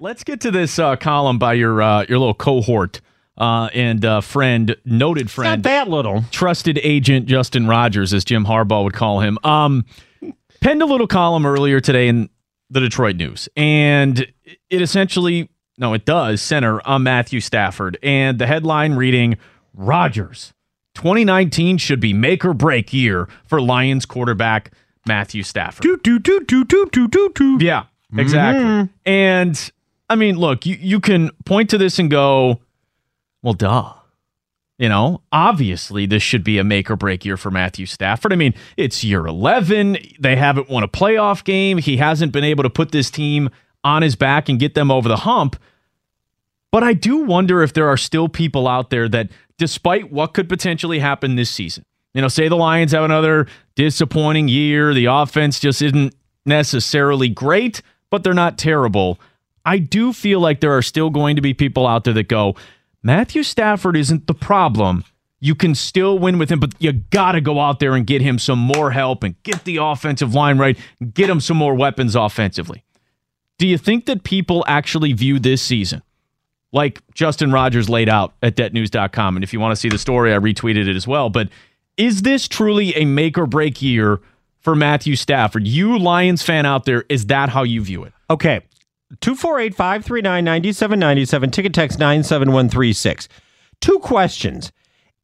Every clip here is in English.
Let's get to this uh, column by your uh, your little cohort uh, and uh, friend, noted friend, Not that little. trusted agent Justin Rogers, as Jim Harbaugh would call him. Um, penned a little column earlier today in the Detroit News, and it essentially, no, it does center on Matthew Stafford, and the headline reading: Rogers, 2019 should be make or break year for Lions quarterback Matthew Stafford. Do do do do do do do do. Yeah, exactly. And I mean, look, you, you can point to this and go, well, duh. You know, obviously, this should be a make or break year for Matthew Stafford. I mean, it's year 11. They haven't won a playoff game. He hasn't been able to put this team on his back and get them over the hump. But I do wonder if there are still people out there that, despite what could potentially happen this season, you know, say the Lions have another disappointing year, the offense just isn't necessarily great, but they're not terrible. I do feel like there are still going to be people out there that go, Matthew Stafford isn't the problem. You can still win with him, but you got to go out there and get him some more help and get the offensive line right, get him some more weapons offensively. Do you think that people actually view this season like Justin Rogers laid out at detnews.com? And if you want to see the story, I retweeted it as well. But is this truly a make or break year for Matthew Stafford? You, Lions fan out there, is that how you view it? Okay. 248 539 9797. Ticket text 97136. Two questions.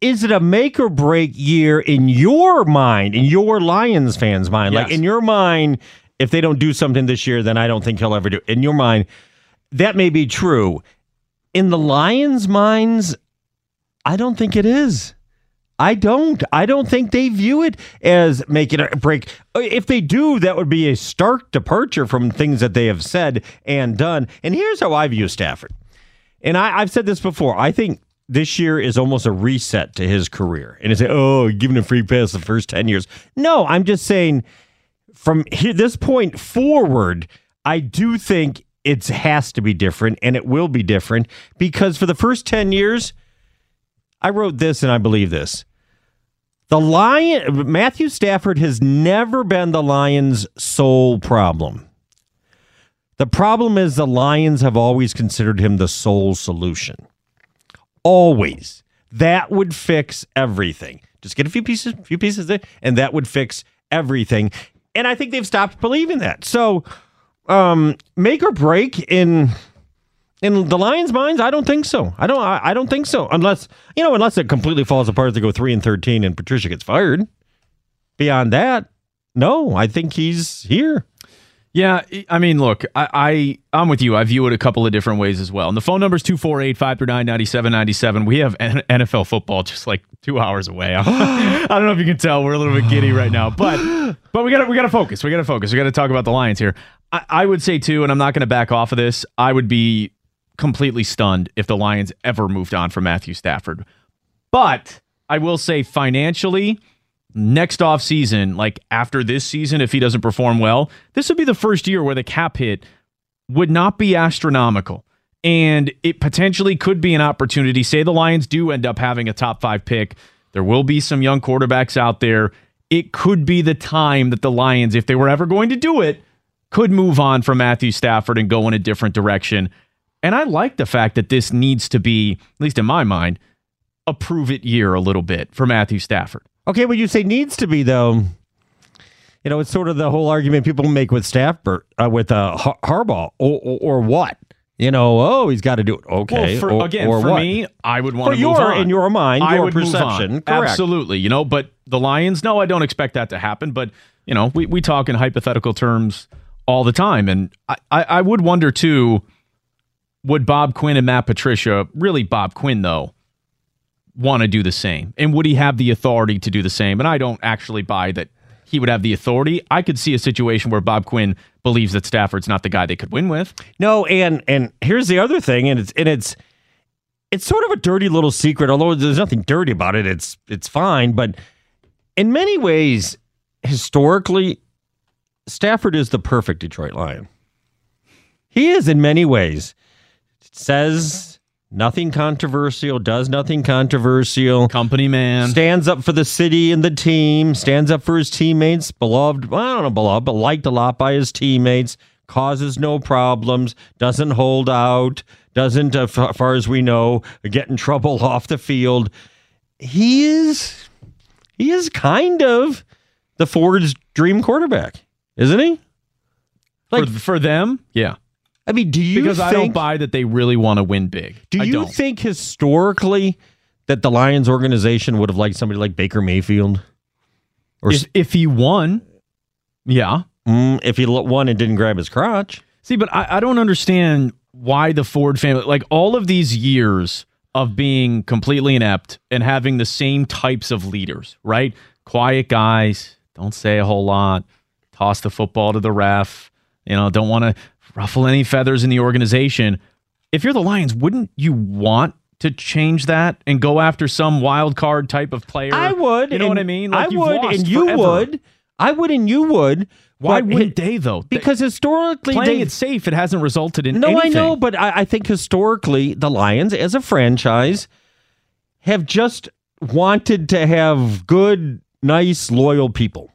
Is it a make or break year in your mind, in your Lions fans' mind? Like in your mind, if they don't do something this year, then I don't think he'll ever do. In your mind, that may be true. In the Lions' minds, I don't think it is. I don't. I don't think they view it as making a break. If they do, that would be a stark departure from things that they have said and done. And here's how I view Stafford. And I, I've said this before. I think this year is almost a reset to his career. And it's like, oh, giving a free pass the first 10 years. No, I'm just saying from here, this point forward, I do think it has to be different and it will be different because for the first 10 years, I wrote this and I believe this. The Lion Matthew Stafford has never been the Lions' sole problem. The problem is the Lions have always considered him the sole solution. Always. That would fix everything. Just get a few pieces, a few pieces there, and that would fix everything. And I think they've stopped believing that. So, um, make or break in in the Lions' minds, I don't think so. I don't. I, I don't think so. Unless you know, unless it completely falls apart, they go three and thirteen, and Patricia gets fired. Beyond that, no. I think he's here. Yeah, I mean, look, I, I I'm with you. I view it a couple of different ways as well. And the phone number is 248-539-9797. We have N- NFL football just like two hours away. I don't know if you can tell we're a little bit giddy right now, but but we got to we got to focus. We got to focus. We got to talk about the Lions here. I, I would say too, and I'm not going to back off of this. I would be completely stunned if the Lions ever moved on from Matthew Stafford. But I will say financially, next off season, like after this season, if he doesn't perform well, this would be the first year where the cap hit would not be astronomical. And it potentially could be an opportunity. Say the Lions do end up having a top five pick. There will be some young quarterbacks out there. It could be the time that the Lions, if they were ever going to do it, could move on from Matthew Stafford and go in a different direction. And I like the fact that this needs to be, at least in my mind, a prove it year a little bit for Matthew Stafford. Okay, when you say needs to be though, you know, it's sort of the whole argument people make with Stafford, uh, with uh, Har- Harbaugh, or, or, or what? You know, oh, he's got to do it. Okay, Well, for, or, again, or for what? me, I would want For to move your- on. in your mind, I your would perception. Absolutely, you know. But the Lions, no, I don't expect that to happen. But you know, we we talk in hypothetical terms all the time, and I I, I would wonder too. Would Bob Quinn and Matt Patricia, really Bob Quinn though, want to do the same? And would he have the authority to do the same? And I don't actually buy that he would have the authority. I could see a situation where Bob Quinn believes that Stafford's not the guy they could win with. No, and and here's the other thing, and it's and it's it's sort of a dirty little secret, although there's nothing dirty about it. It's it's fine, but in many ways, historically, Stafford is the perfect Detroit Lion. He is in many ways. Says nothing controversial, does nothing controversial. Company man. Stands up for the city and the team, stands up for his teammates, beloved, well, I don't know, beloved, but liked a lot by his teammates, causes no problems, doesn't hold out, doesn't, as far as we know, get in trouble off the field. He is, he is kind of the Ford's dream quarterback, isn't he? Like, for, for them, yeah. I mean, do you because think, I don't buy that they really want to win big. Do I you don't. think historically that the Lions organization would have liked somebody like Baker Mayfield? Or if, if he won, yeah. Mm, if he won and didn't grab his crotch. See, but I, I don't understand why the Ford family, like all of these years of being completely inept and having the same types of leaders, right? Quiet guys, don't say a whole lot, toss the football to the ref, you know, don't want to ruffle any feathers in the organization. If you're the Lions, wouldn't you want to change that and go after some wild card type of player? I would. You know what I mean? Like I would, and you forever. would. I would, and you would. Why But wouldn't they though? Because historically, playing they, it safe, it hasn't resulted in no, anything. I know, but I, I think historically, the Lions as a franchise have just wanted to have good, nice, loyal people.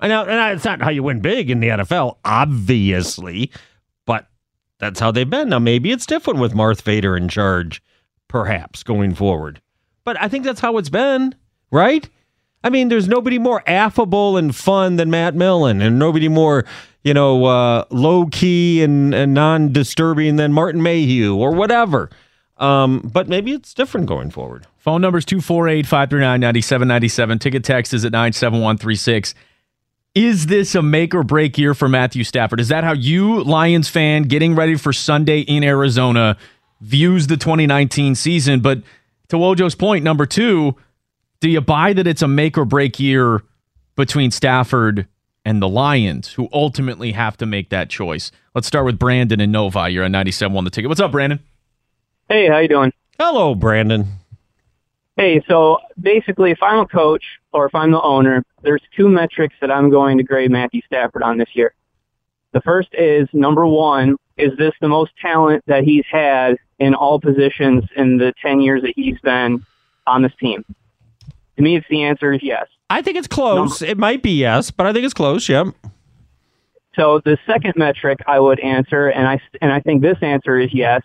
And now, and it's not how you win big in the NFL, obviously, but that's how they've been. Now, maybe it's different with Marth Vader in charge, perhaps going forward. But I think that's how it's been, right? I mean, there's nobody more affable and fun than Matt Millen, and nobody more, you know, uh, low key and, and non disturbing than Martin Mayhew or whatever. Um, but maybe it's different going forward. Phone number is 248 539 9797. Ticket text is at 97136. Is this a make or break year for Matthew Stafford? Is that how you, Lions fan, getting ready for Sunday in Arizona, views the 2019 season? But to Wojo's point, number two, do you buy that it's a make or break year between Stafford and the Lions, who ultimately have to make that choice? Let's start with Brandon and Novi. You're on 97 on the ticket. What's up, Brandon? Hey, how you doing? Hello, Brandon. Hey, so basically, if I'm a coach or if I'm the owner, there's two metrics that I'm going to grade Matthew Stafford on this year. The first is number one, is this the most talent that he's had in all positions in the 10 years that he's been on this team? To me, it's the answer is yes. I think it's close. It might be yes, but I think it's close. Yep. So the second metric I would answer, and I and I think this answer is yes,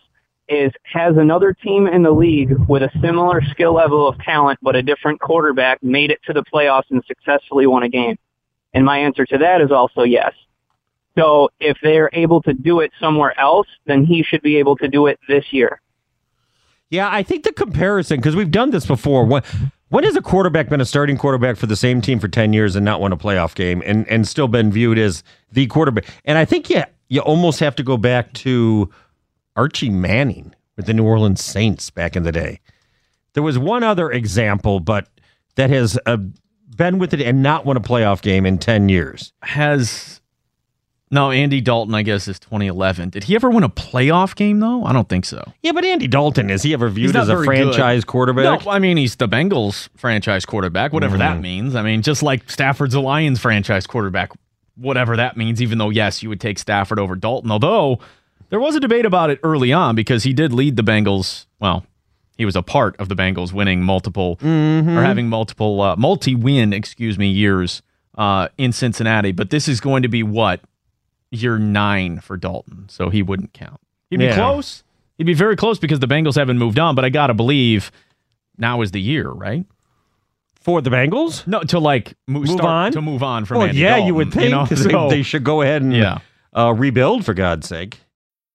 is has another team in the league with a similar skill level of talent but a different quarterback made it to the playoffs and successfully won a game? And my answer to that is also yes. So if they're able to do it somewhere else, then he should be able to do it this year. Yeah, I think the comparison because we've done this before. When when has a quarterback been a starting quarterback for the same team for ten years and not won a playoff game and and still been viewed as the quarterback? And I think yeah, you almost have to go back to Archie Manning with the New Orleans Saints back in the day. There was one other example, but that has uh, been with it and not won a playoff game in ten years. has no Andy Dalton. I guess is 2011. Did he ever win a playoff game though? I don't think so. Yeah, but Andy Dalton is he ever viewed as a very good. franchise quarterback? No, I mean he's the Bengals franchise quarterback, whatever that means. I mean, just like Stafford's a Lions franchise quarterback, whatever that means. Even though yes, you would take Stafford over Dalton. Although there was a debate about it early on because he did lead the Bengals. Well, he was a part of the Bengals winning multiple or having multiple uh, multi-win, excuse me, years uh, in Cincinnati. But this is going to be what year nine for Dalton, so he wouldn't count. He'd be Yeah. close. He'd be very close because the Bengals haven't moved on. But I gotta believe now is the year, right? For the Bengals? No, to like move, Move on? to move on from. Well, Andy yeah, Dalton, you would think know? 'cause they- So, they, should go ahead and yeah. uh, rebuild for God's sake.